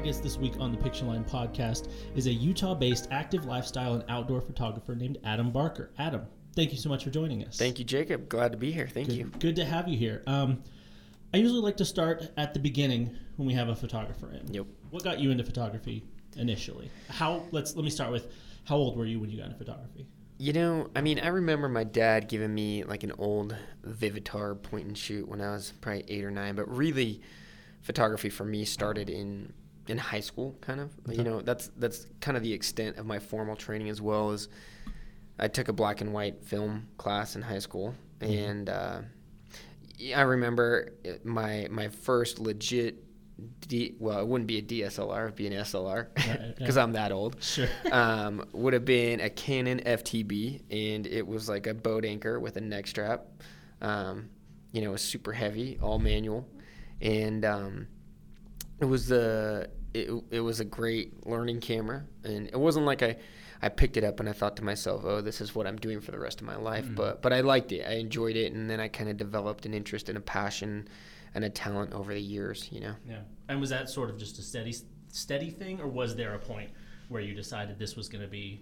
My guest this week on the Pictureline podcast is a Utah based active lifestyle and outdoor photographer named Adam Barker. Adam, thank you so much for joining us. Thank you, Jacob. Glad to be here. Thank good, you. Good to have you here. Um, I usually like to start at the beginning when we have a photographer in. Yep. What got you into photography initially? How let's let me start with how old were you when you got into photography? You know, I mean, I remember my dad giving me like an old Vivitar point and shoot when I was probably eight or nine. But really, photography for me started in in high school, kind of. Okay. You know, that's that's kind of the extent of my formal training as well as I took a black and white film class in high school, mm-hmm. and uh, I remember my my first legit D, well, it wouldn't be a DSLR, it'd be an SLR because right, I'm that old. Sure. Um, would have been a Canon FTB, and it was like a boat anchor with a neck strap. Um, you know, it was super heavy, all manual, and um, it was a it, it was a great learning camera, and it wasn't like I. I picked it up and I thought to myself, "Oh, this is what I'm doing for the rest of my life." Mm-hmm. But but I liked it. I enjoyed it, and then I kind of developed an interest and a passion and a talent over the years, you know. Yeah. And was that sort of just a steady steady thing or was there a point where you decided this was going to be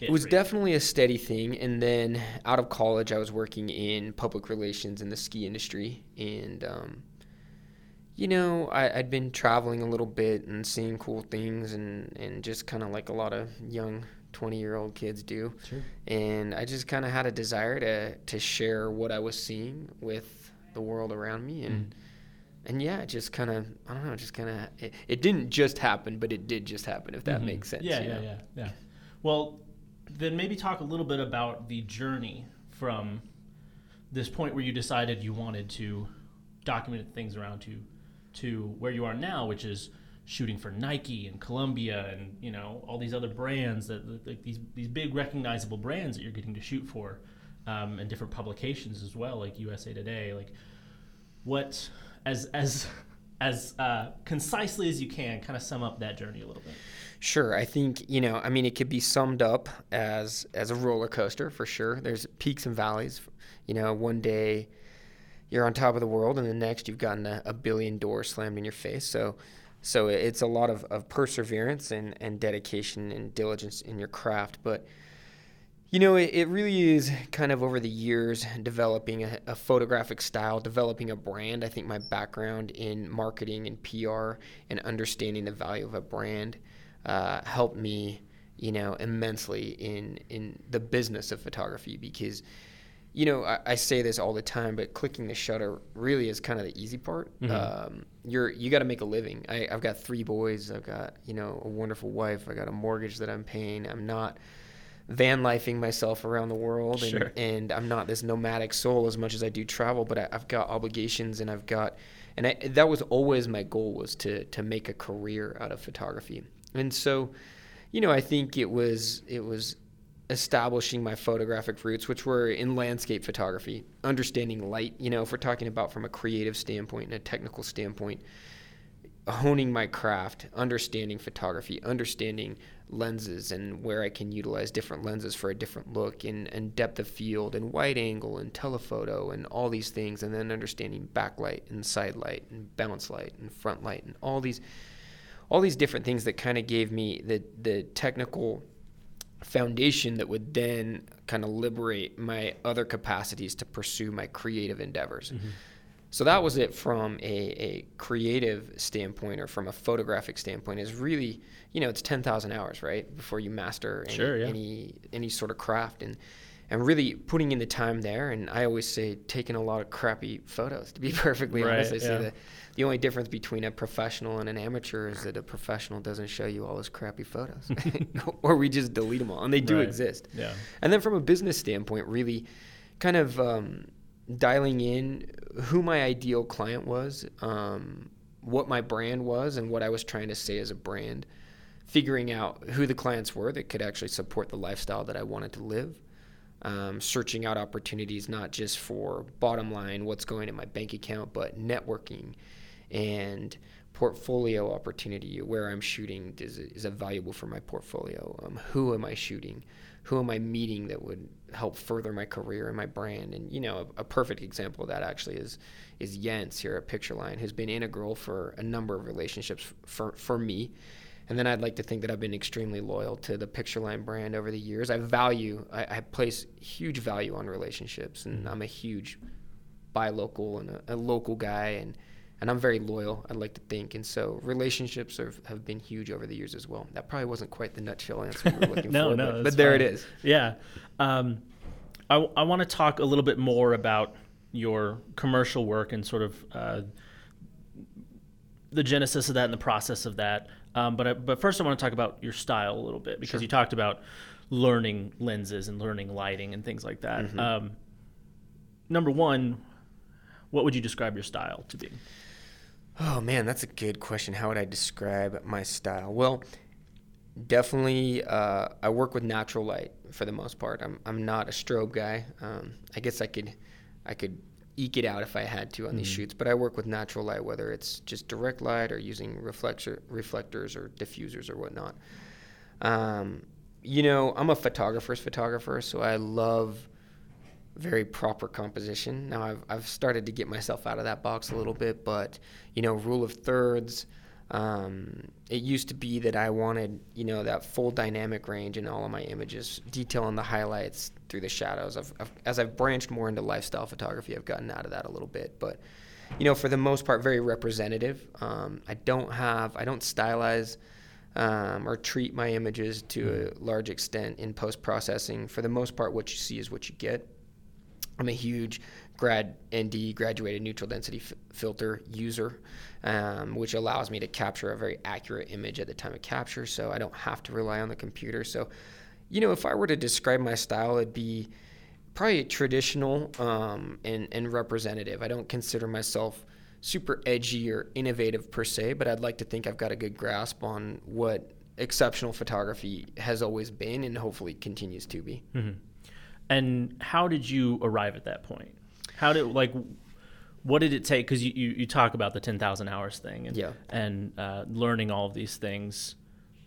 it, it was definitely a steady thing and then out of college I was working in public relations in the ski industry and um, you know I, had been traveling a little bit and seeing cool things and, and just kind of like a lot of young 20 year old kids do sure. and i just kind of had a desire to, to share what i was seeing with the world around me and mm. and yeah, it just kind of I don't know, just kind of it, it, didn't just happen, but it did just happen if that mm-hmm. makes sense. Yeah, yeah, know? yeah, yeah. Well, then maybe talk a little bit about the journey from this point where you decided you wanted to document things around you to where you are now, which is shooting for Nike and Columbia and you know all these other brands that like these these big recognizable brands that you're getting to shoot for um, and different publications as well, like USA Today. Like, what as as as uh, concisely as you can, kind of sum up that journey a little bit. Sure, I think you know. I mean, it could be summed up as as a roller coaster for sure. There's peaks and valleys. You know, one day you're on top of the world, and the next you've gotten a, a billion doors slammed in your face. So, so it's a lot of, of perseverance and, and dedication and diligence in your craft. But you know, it, it really is kind of over the years developing a, a, photographic style, developing a brand. I think my background in marketing and PR and understanding the value of a brand uh, helped me, you know, immensely in in the business of photography because, you know, I, I say this all the time, but clicking the shutter really is kind of the easy part. Mm-hmm. Um, you're you got to make a living. I, I've got three boys. I've got you know a wonderful wife. I got a mortgage that I'm paying. I'm not van lifing myself around the world and, sure. and I'm not this nomadic soul as much as I do travel, but I, have got obligations and I've got and I, that was always my goal was to to make a career out of photography. And so, you know, I think it was it was establishing my photographic roots, which were in landscape photography, understanding light. You know, if we're talking about from a creative standpoint and a technical standpoint, honing my craft, understanding photography, understanding lenses and where I can utilize different lenses for a different look and, and depth of field and wide angle and telephoto and all these things and then understanding backlight and side light and bounce light and front light and all these all these different things that kind of gave me the the technical foundation that would then kind of liberate my other capacities to pursue my creative endeavors. Mm-hmm. So that was it from a, a creative standpoint or from a photographic standpoint is really, you know, it's 10,000 hours, right? Before you master any, sure, yeah. any, any sort of craft and, and really putting in the time there. And I always say taking a lot of crappy photos to be perfectly right, honest. I yeah. say that the only difference between a professional and an amateur is that a professional doesn't show you all his crappy photos or we just delete them all and they do right. exist. Yeah. And then from a business standpoint, really kind of, um, dialing in who my ideal client was, um, what my brand was, and what I was trying to say as a brand, figuring out who the clients were that could actually support the lifestyle that I wanted to live. Um, searching out opportunities not just for bottom line, what's going in my bank account, but networking and portfolio opportunity where I'm shooting is is it valuable for my portfolio? Um, who am I shooting? Who am I meeting that would help further my career and my brand? And you know, a, a perfect example of that actually is is Jens here at Pictureline, who's been integral for a number of relationships for for me. And then I'd like to think that I've been extremely loyal to the Pictureline brand over the years. I value, I, I place huge value on relationships, and mm-hmm. I'm a huge buy local and a, a local guy, and and I'm very loyal. I'd like to think, and so relationships have, have been huge over the years as well. That probably wasn't quite the nutshell answer we were looking no, for, no, but, but there it is. Yeah, um, I, I want to talk a little bit more about your commercial work and sort of uh, the genesis of that and the process of that. Um, but I, but first, I want to talk about your style a little bit because sure. you talked about learning lenses and learning lighting and things like that. Mm-hmm. Um, number one, what would you describe your style to be? Oh man, that's a good question. How would I describe my style? Well, definitely, uh, I work with natural light for the most part. I'm I'm not a strobe guy. Um, I guess I could I could eke it out if I had to on mm-hmm. these shoots, but I work with natural light, whether it's just direct light or using reflector reflectors or diffusers or whatnot. Um, you know, I'm a photographer's photographer, so I love very proper composition. Now I've I've started to get myself out of that box a little bit, but you know, rule of thirds. Um, it used to be that I wanted, you know, that full dynamic range in all of my images, detail on the highlights through the shadows. I've, I've, as I've branched more into lifestyle photography, I've gotten out of that a little bit, but you know, for the most part, very representative. Um, I don't have, I don't stylize um, or treat my images to a large extent in post processing. For the most part, what you see is what you get. I'm a huge grad ND graduated neutral density f- filter user, um, which allows me to capture a very accurate image at the time of capture. So I don't have to rely on the computer. So, you know, if I were to describe my style, it'd be probably traditional um, and, and representative. I don't consider myself super edgy or innovative per se, but I'd like to think I've got a good grasp on what exceptional photography has always been and hopefully continues to be. Mm-hmm. And how did you arrive at that point? How did like what did it take? Because you, you, you, talk about the ten thousand hours thing and yeah. and uh, learning all of these things,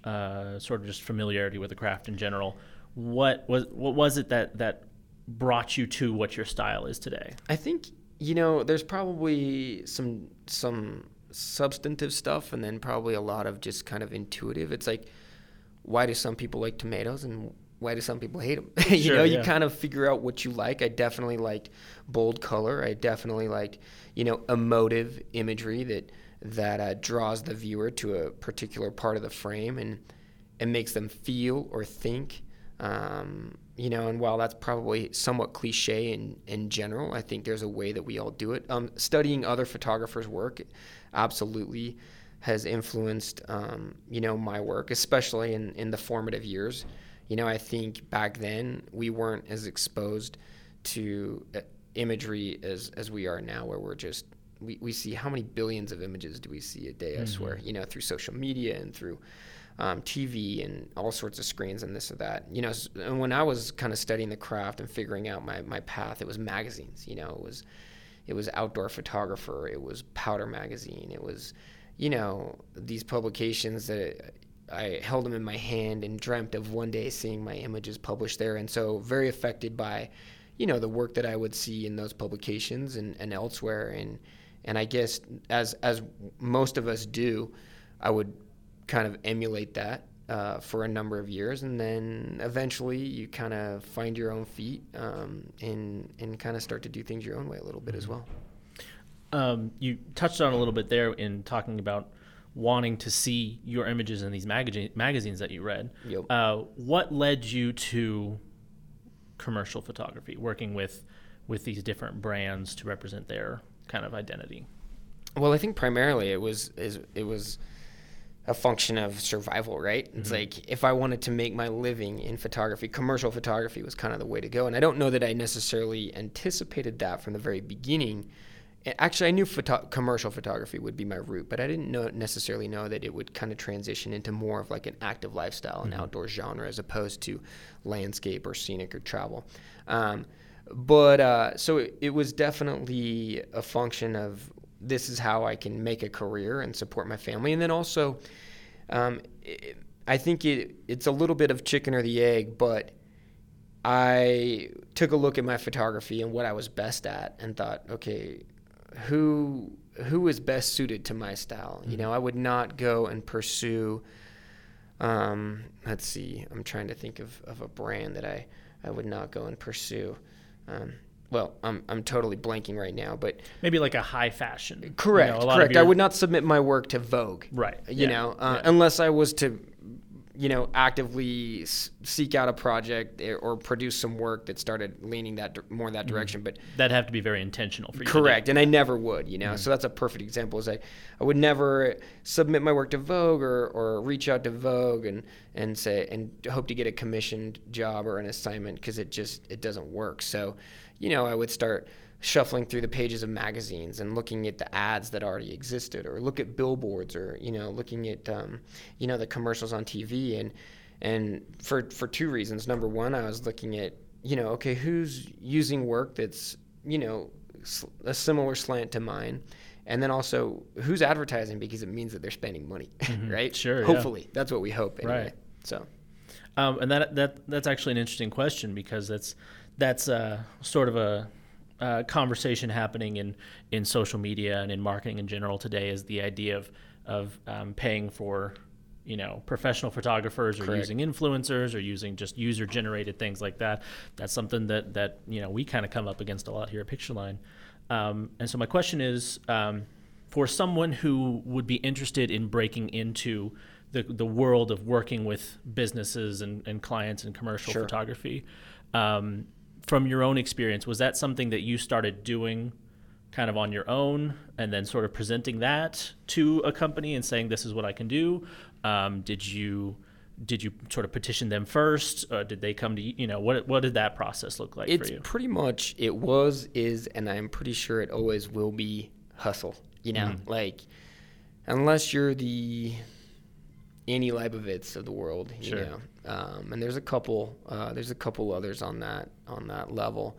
uh, sort of just familiarity with the craft in general. What was what was it that that brought you to what your style is today? I think you know there's probably some some substantive stuff and then probably a lot of just kind of intuitive. It's like why do some people like tomatoes and why do some people hate them? you sure, know, yeah. you kind of figure out what you like. I definitely liked bold color. I definitely liked, you know, emotive imagery that that uh, draws the viewer to a particular part of the frame and and makes them feel or think. Um, you know, and while that's probably somewhat cliche in, in general, I think there's a way that we all do it. Um, studying other photographers' work absolutely has influenced, um, you know, my work, especially in, in the formative years you know, I think back then we weren't as exposed to uh, imagery as, as we are now, where we're just we, we see how many billions of images do we see a day? I mm-hmm. swear, you know, through social media and through um, TV and all sorts of screens and this or that. You know, and when I was kind of studying the craft and figuring out my, my path, it was magazines. You know, it was it was outdoor photographer, it was Powder magazine, it was you know these publications that I held them in my hand and dreamt of one day seeing my images published there. And so, very affected by, you know, the work that I would see in those publications and, and elsewhere. And and I guess as as most of us do, I would kind of emulate that uh, for a number of years, and then eventually you kind of find your own feet um, and and kind of start to do things your own way a little bit as mm-hmm. well. Um, you touched on a little bit there in talking about wanting to see your images in these magazine, magazines that you read. Yep. Uh, what led you to commercial photography, working with with these different brands to represent their kind of identity? Well, I think primarily it was is it was a function of survival, right? It's mm-hmm. like if I wanted to make my living in photography, commercial photography was kind of the way to go. And I don't know that I necessarily anticipated that from the very beginning actually i knew photo- commercial photography would be my route but i didn't know necessarily know that it would kind of transition into more of like an active lifestyle and mm-hmm. outdoor genre as opposed to landscape or scenic or travel um, but uh, so it, it, was definitely a function of this is how I can make a career and support my family. And then also, um, it, I think it it's a little bit of chicken or the egg, but I took a look at my photography and what I was best at, and thought, okay, who who is best suited to my style? You know, I would not go and pursue. Um, let's see, I'm trying to think of, of a brand that I, I would not go and pursue. Um, well, I'm I'm totally blanking right now, but maybe like a high fashion. Correct, you know, correct. Your, I would not submit my work to Vogue, right? You yeah. know, uh, yeah. unless I was to, you know, actively s- seek out a project or, or produce some work that started leaning that di- more in that mm. direction. But That'd have to be very intentional for you. correct, and I never would. You know, mm. so that's a perfect example. Is I I would never submit my work to Vogue or, or reach out to Vogue and and say and hope to get a commissioned job or an assignment because it just it doesn't work. So, you know, I would start shuffling through the pages of magazines and looking at the ads that already existed or look at billboards or you know looking at um, you know the commercials on TV and and for for two reasons. Number one I was looking at you know okay who's using work that's you know a similar slant to mine? And then also who's advertising? Because it means that they're spending money right? Sure, yeah. hopefully. That's what we hope anyway Right. so. Um, and that that that's actually an interesting question because that's that's uh, sort of a, uh conversation happening in, in social media and in marketing in general today is the idea of of um, paying for you know professional photographers or Correct. using influencers or using just user generated things like that. That's something that that you know we kind of come up against a lot here at Pictureline. Um, and so my question is, um, for someone who would be interested in breaking into the, the world of working with businesses and, and clients and commercial Sure. photography, um, from your own experience, was that something that you started doing kind of on your own and then sort of presenting that to a company and saying, this is what I can do? Um, did you did you sort of petition them first? Uh, did they come to you? You know, what what did that process look like it's for you? pretty much it was is and i'm pretty sure it always will be hustle you know Mhm. like unless you're the Annie Leibovitz of the world, you Sure. know. Um, and there's a couple, uh, there's a couple others on that on that level.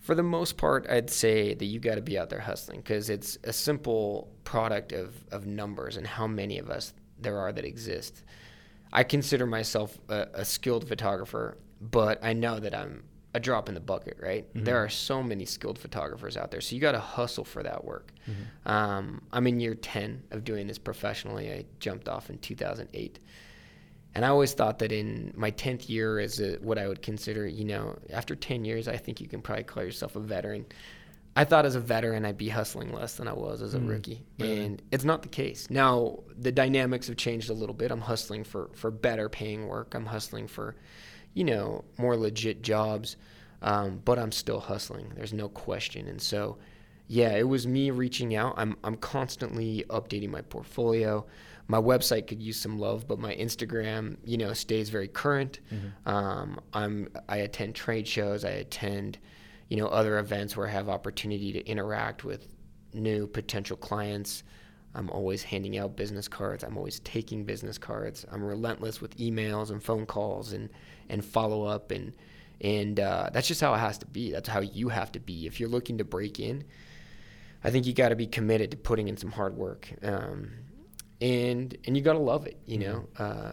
For the most part, I'd say that you got to be out there hustling because it's a simple product of of numbers and how many of us there are that exist. I consider myself a, a skilled photographer, but I know that I'm a drop in the bucket, right? There are so many skilled photographers out there, so you got to hustle for that work. Um, I'm in year 10 of doing this professionally. I jumped off in 2008. And I always thought that in my 10th year is a, what I would consider, you know, after 10 years, I think you can probably call yourself a veteran. I thought as a veteran I'd be hustling less than I was as a Mm, rookie, really? and it's not the case. Now the dynamics have changed a little bit. I'm hustling for for better paying work. I'm hustling for, you know, more legit jobs, um, but I'm still hustling. There's no question. And so, yeah, it was me reaching out. I'm I'm constantly updating my portfolio. My website could use some love, but my Instagram, you know, stays very current. Um, I'm I attend trade shows. I attend, you know, other events where I have opportunity to interact with new potential clients. I'm always handing out business cards. I'm always taking business cards. I'm relentless with emails and phone calls and and follow up and and uh, that's just how it has to be. That's how you have to be if you're looking to break in. I think you got to be committed to putting in some hard work, um, and and you got to love it. You know, uh,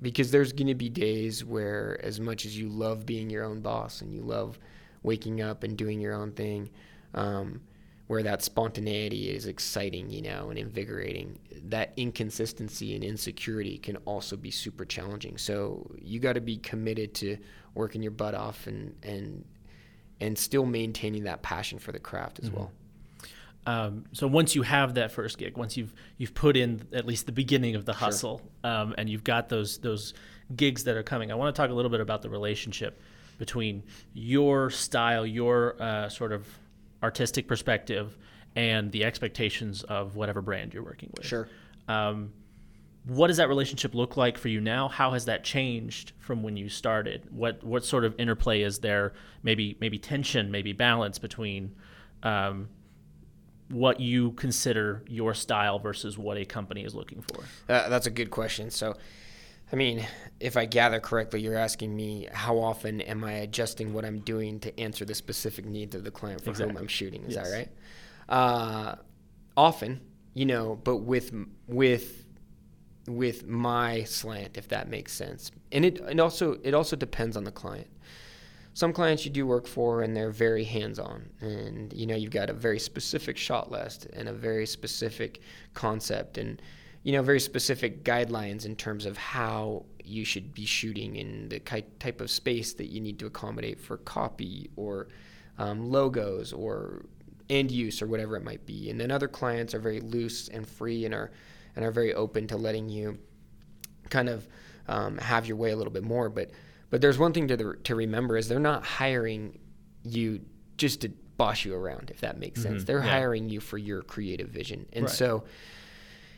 because there's going to be days where, as much as you love being your own boss and you love waking up and doing your own thing, um, where that spontaneity is exciting, you know, and invigorating, that inconsistency and insecurity can also be super challenging. So you got to be committed to working your butt off and and and still maintaining that passion for the craft as well. Um, so once you have that first gig, once you've you've put in at least the beginning of the hustle, um, and you've got those those gigs that are coming, I want to talk a little bit about the relationship between your style, your uh, sort of artistic perspective, and the expectations of whatever brand you're working with. Sure. Um, what does that relationship look like for you now? How has that changed from when you started? What what sort of interplay is there? Maybe maybe tension, maybe balance between um, what you consider your style versus what a company is looking for. Uh, that's a good question. So, I mean, if I gather correctly, you're asking me how often am I adjusting what I'm doing to answer the specific needs of the client for whom I'm shooting. Is Yes. that right? Uh, often, you know, but with with with my slant, if that makes sense. And it and also it also depends on the client. Some clients you do work for and they're very hands-on, and you know you've got a very specific shot list and a very specific concept, and you know very specific guidelines in terms of how you should be shooting and the type of space that you need to accommodate for copy or um, logos or end use or whatever it might be. And then other clients are very loose and free and are and are very open to letting you kind of um, have your way a little bit more. But but there's one thing to to remember is they're not hiring you just to boss you around, if that makes sense. Mm-hmm. They're yeah. hiring you for your creative vision, and right. so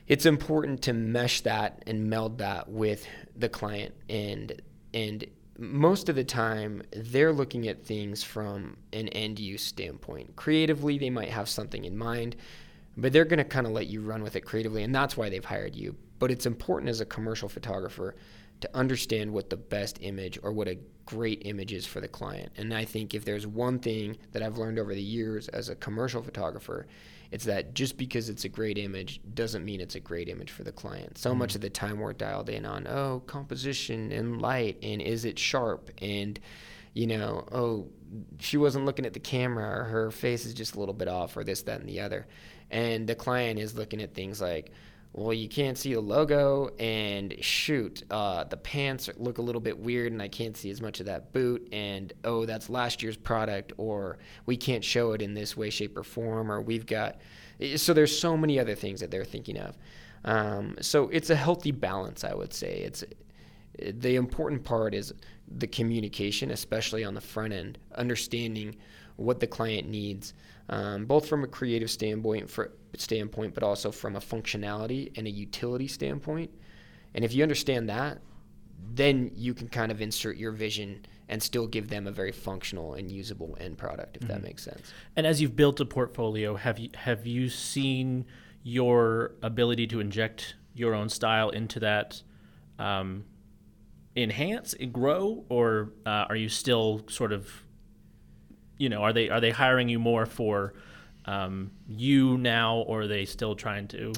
it's important to mesh that and meld that with the client. And and most of the time they're looking at things from an end use standpoint. Creatively they might have something in mind but they're going to kind of let you run with it creatively and that's why they've hired you. But it's important as a commercial photographer to understand what the best image or what a great image is for the client. And i think if there's one thing that i've learned over the years as a commercial photographer it's that just because it's a great image doesn't mean it's a great image for the client. So mm-hmm. much of the time we're dialed in on oh composition and light and is it sharp? And you know oh she wasn't looking at the camera or her face is just a little bit off or this that and the other. And the client is looking at things like well you can't see the logo and shoot uh, the pants look a little bit weird and i can't see as much of that boot and oh that's last year's product or we can't show it in this way shape or form or we've got so there's so many other things that they're thinking of. Um, so it's a healthy balance i would say. It's the important part is the communication especially on the front end understanding what the client needs um, both from a creative standpoint, for, standpoint, but also from a functionality and a utility standpoint. And if you understand that, then you can kind of insert your vision and still give them a very functional and usable end product, if mm-hmm. that makes sense. And as you've built a portfolio, have you have you seen your ability to inject your own style into that um, enhance and grow, or uh, are you still sort of you know, are they are they hiring you more for um, you now, or are they still trying to?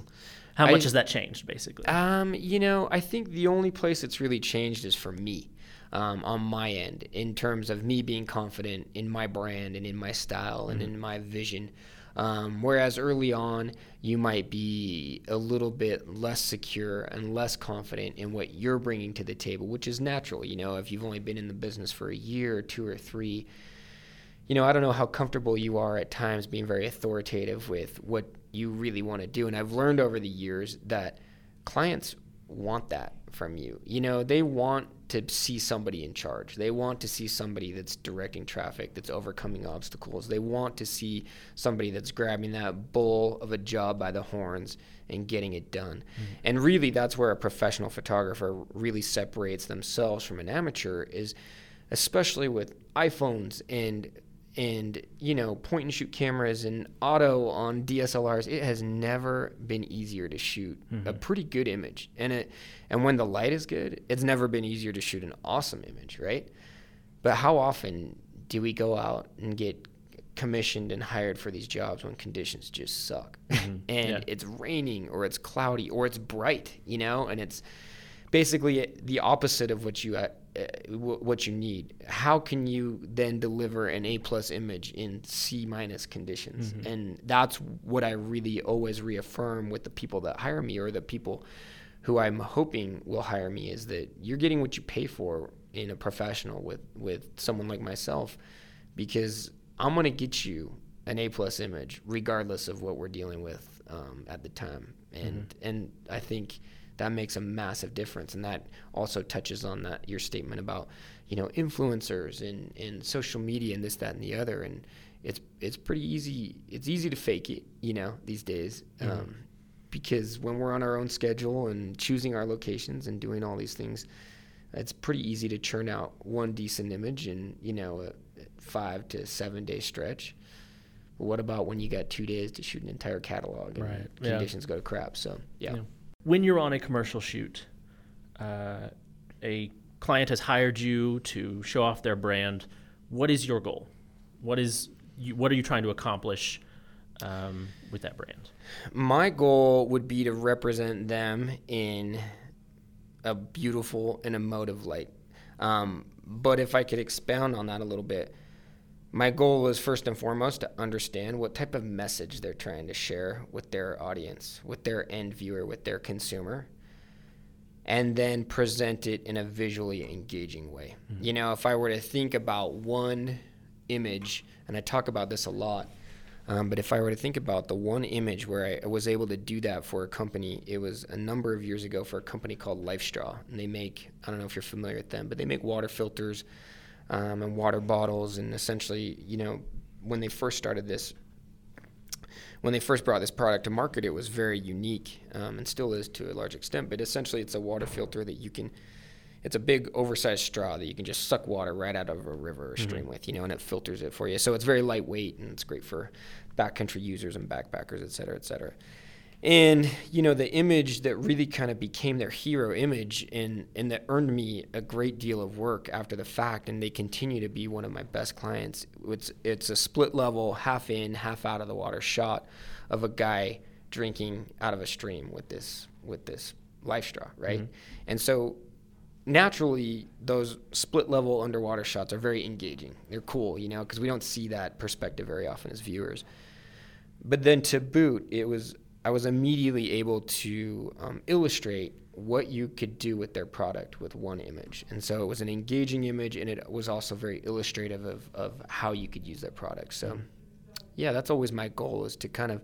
How much I, has that changed, basically? Um, you know, I think the only place it's really changed is for me. Um, on my end, in terms of me being confident in my brand and in my style and mm-hmm. in my vision. Um, whereas early on, you might be a little bit less secure and less confident in what you're bringing to the table, which is natural. You know, if you've only been in the business for a year or two or three, you know, I don't know how comfortable you are at times being very authoritative with what you really want to do. And I've learned over the years that clients want that from you. You know, they want to see somebody in charge. They want to see somebody that's directing traffic, that's overcoming obstacles. They want to see somebody that's grabbing that bull of a job by the horns and getting it done. Mm-hmm. And really that's where a professional photographer really separates themselves from an amateur is especially with iPhones and and you know point and shoot cameras and auto on DSLRs it has never been easier to shoot mm-hmm. a pretty good image and it and when the light is good it's never been easier to shoot an awesome image right but how often do we go out and get commissioned and hired for these jobs when conditions just suck mm-hmm. and yeah. it's raining or it's cloudy or it's bright you know and it's basically the opposite of what you uh, what you need. How can you then deliver an A plus image in C minus conditions? Mm-hmm. And that's what I really always reaffirm with the people that hire me or the people who I'm hoping will hire me is that you're getting what you pay for in a professional with with someone like myself because I'm gonna get you an A plus image regardless of what we're dealing with um, at the time. And mm-hmm. and I think that makes a massive difference and that also touches on that your statement about you know influencers and, and social media and this that and the other and it's it's pretty easy it's easy to fake it you know these days mm-hmm. um, because when we're on our own schedule and choosing our locations and doing all these things it's pretty easy to churn out one decent image in you know a five to seven day stretch but what about when you got two days to shoot an entire catalog and right. conditions yeah. go to crap so yeah. yeah when you're on a commercial shoot, uh, a client has hired you to show off their brand. What is your goal? What is you, what are you trying to accomplish um, with that brand? My goal would be to represent them in a beautiful and emotive light. Um, but if I could expound on that a little bit, my goal is first and foremost to understand what type of message they're trying to share with their audience, with their end viewer, with their consumer, and then present it in a visually engaging way. Mm-hmm. You know, if I were to think about one image, and I talk about this a lot, um, but if I were to think about the one image where I was able to do that for a company, it was a number of years ago for a company called LifeStraw. And they make, I don't know if you're familiar with them, but they make water filters um, and water bottles. And essentially, you know, when they first started this, when they first brought this product to market, it was very unique um, and still is to a large extent. But essentially, it's a water filter that you can. It's a big, oversized straw that you can just suck water right out of a river or stream mm-hmm. with, you know, and it filters it for you. So it's very lightweight and it's great for backcountry users and backpackers, et cetera, et cetera. And you know the image that really kind of became their hero image, and and that earned me a great deal of work after the fact, and they continue to be one of my best clients. It's it's a split level, half in, half out of the water shot of a guy drinking out of a stream with this with this LifeStraw right? Mm-hmm. And so naturally those split level underwater shots are very engaging. They're cool, you know, because we don't see that perspective very often as viewers. But then to boot, it was I was immediately able to um, illustrate what you could do with their product with one image. And so it was an engaging image and it was also very illustrative of, of how you could use their product. So yeah, that's always my goal is to kind of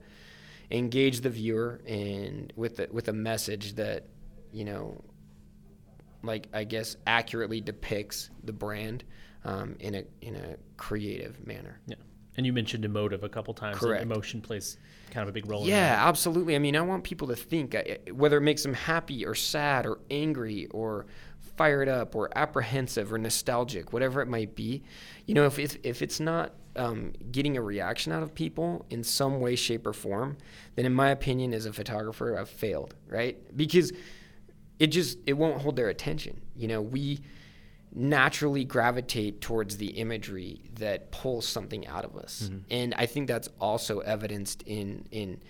engage the viewer and with the, with a message that, you know, like I guess accurately depicts the brand um, in a in a creative manner. Yeah. And you mentioned emotive a couple times. Correct. Emotion plays kind of a big role. Yeah, absolutely. I mean, I want people to think uh, whether it makes them happy or sad or angry or fired up or apprehensive or nostalgic, whatever it might be. You know, if if, if it's not um, getting a reaction out of people in some way, shape, or form, then in my opinion, as a photographer, I've failed. Right? Because it just it won't hold their attention. You know, we naturally gravitate towards the imagery that pulls something out of us. Mm-hmm. And I think that's also evidenced in in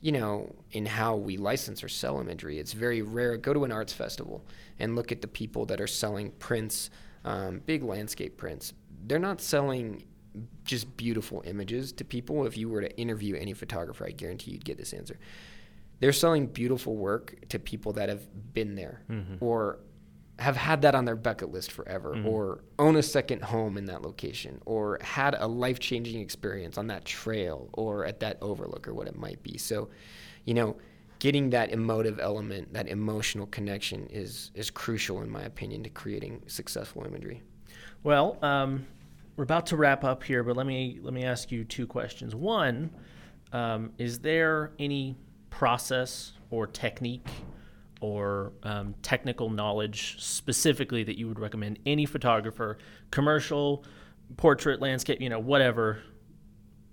you know, in how we license or sell imagery. It's very rare. Go to an arts festival and look at the people that are selling prints, um, big landscape prints. They're not selling just beautiful images to people. If you were to interview any photographer, I guarantee you'd get this answer. They're selling beautiful work to people that have been there mm-hmm. or have had that on their bucket list forever mm-hmm. or own a second home in that location or had a life-changing experience on that trail or at that overlook or what it might be. So you know getting that emotive element that emotional connection is is crucial in my opinion to creating successful imagery. Well um, we're about to wrap up here but let me let me ask you two questions. One um, is there any process or technique or um, technical knowledge specifically that you would recommend any photographer, commercial, portrait, landscape, you know, whatever,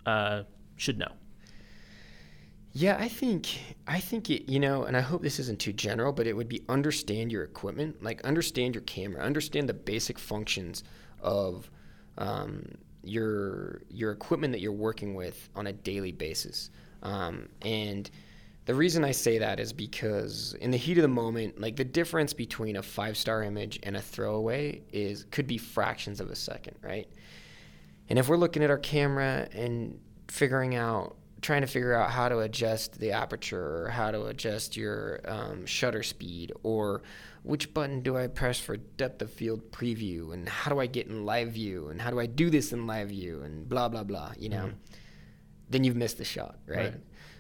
uh, should know? Yeah, I think I think it, you know, and I hope this isn't too general, but it would be understand your equipment, like understand your camera, understand the basic functions of um, your your equipment that you're working with on a daily basis, um, and the reason I say that is because in the heat of the moment, like the difference between a five star image and a throwaway is could be fractions of a second, right? And if we're looking at our camera and figuring out, trying to figure out how to adjust the aperture or how to adjust your um, shutter speed or which button do I press for depth of field preview and how do I get in live view and how do I do this in live view and blah, blah, blah, you know, mm-hmm. then you've missed the shot, right? right.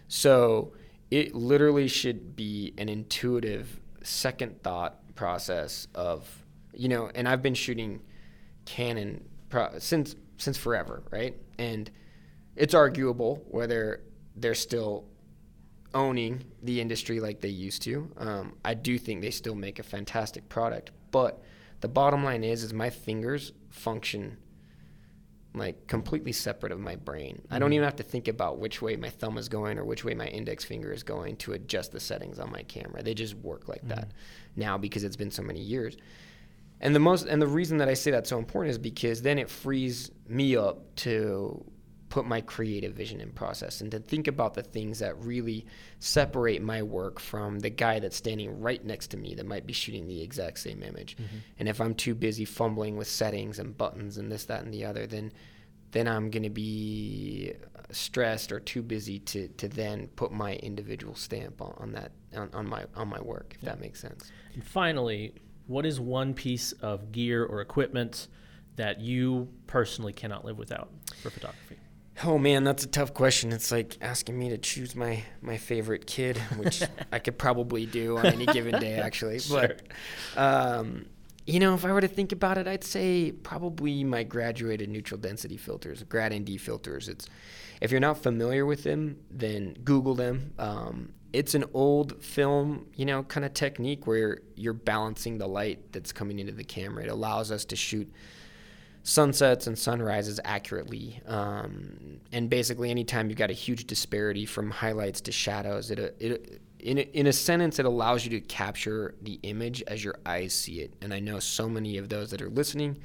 So, it literally should be an intuitive second thought process of you know and i've been shooting canon pro- since since forever right? And it's arguable whether they're still owning the industry like they used to. Um, i do think they still make a fantastic product but the bottom line is is my fingers function like completely separate of my brain. I don't mm-hmm. even have to think about which way my thumb is going or which way my index finger is going to adjust the settings on my camera. They just work like mm-hmm. that now because it's been so many years. And the most and the reason that I say that's so important is because then it frees me up to put my creative vision in process and to think about the things that really separate my work from the guy that's standing right next to me that might be shooting the exact same image. Mm-hmm. And if I'm too busy fumbling with settings and buttons and this, that, and the other, then then I'm going to be stressed or too busy to, to then put my individual stamp on, on that on, on, my on my work if yeah. that makes sense. And finally, what is one piece of gear or equipment that you personally cannot live without for photography? Oh man, that's a tough question. It's like asking me to choose my my favorite kid, which I could probably do on any given day, actually. Sure. But um, you know, if I were to think about it, I'd say probably my graduated neutral density filters, grad ND filters. It's if you're not familiar with them, then Google them. Um, it's an old film, you know, kind of technique where you're balancing the light that's coming into the camera. It allows us to shoot sunsets and sunrises accurately. Um, and basically, anytime you've got a huge disparity from highlights to shadows, it, it in in a sentence, it allows you to capture the image as your eyes see it. And I know so many of those that are listening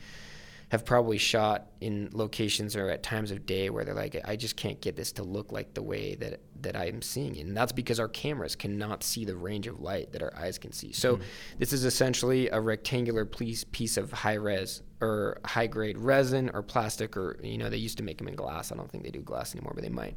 have probably shot in locations or at times of day where they're like, I just can't get this to look like the way that that I'm seeing it. And that's because our cameras cannot see the range of light that our eyes can see. So mm-hmm. this is essentially a rectangular piece piece of high res or high grade resin or plastic or you know they used to make them in glass. I don't think they do glass anymore, but they might.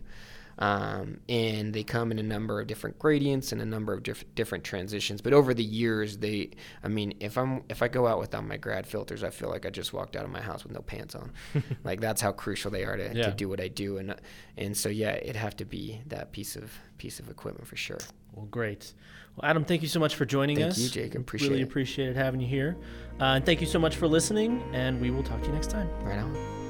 Um, and they come in a number of different gradients and a number of diff- different transitions. But over the years, they, I mean, if I'm if I go out without my grad filters, I feel like I just walked out of my house with no pants on. like that's how crucial they are to, yeah. to do what I do, and and so yeah, it'd have to be that piece of piece of equipment for sure. Well, great. Well, Adam, thank you so much for joining thank us. Thank you, Jake. Appreciate really it. appreciated having you here. Uh, and thank you so much for listening, and we will talk to you next time. Right on.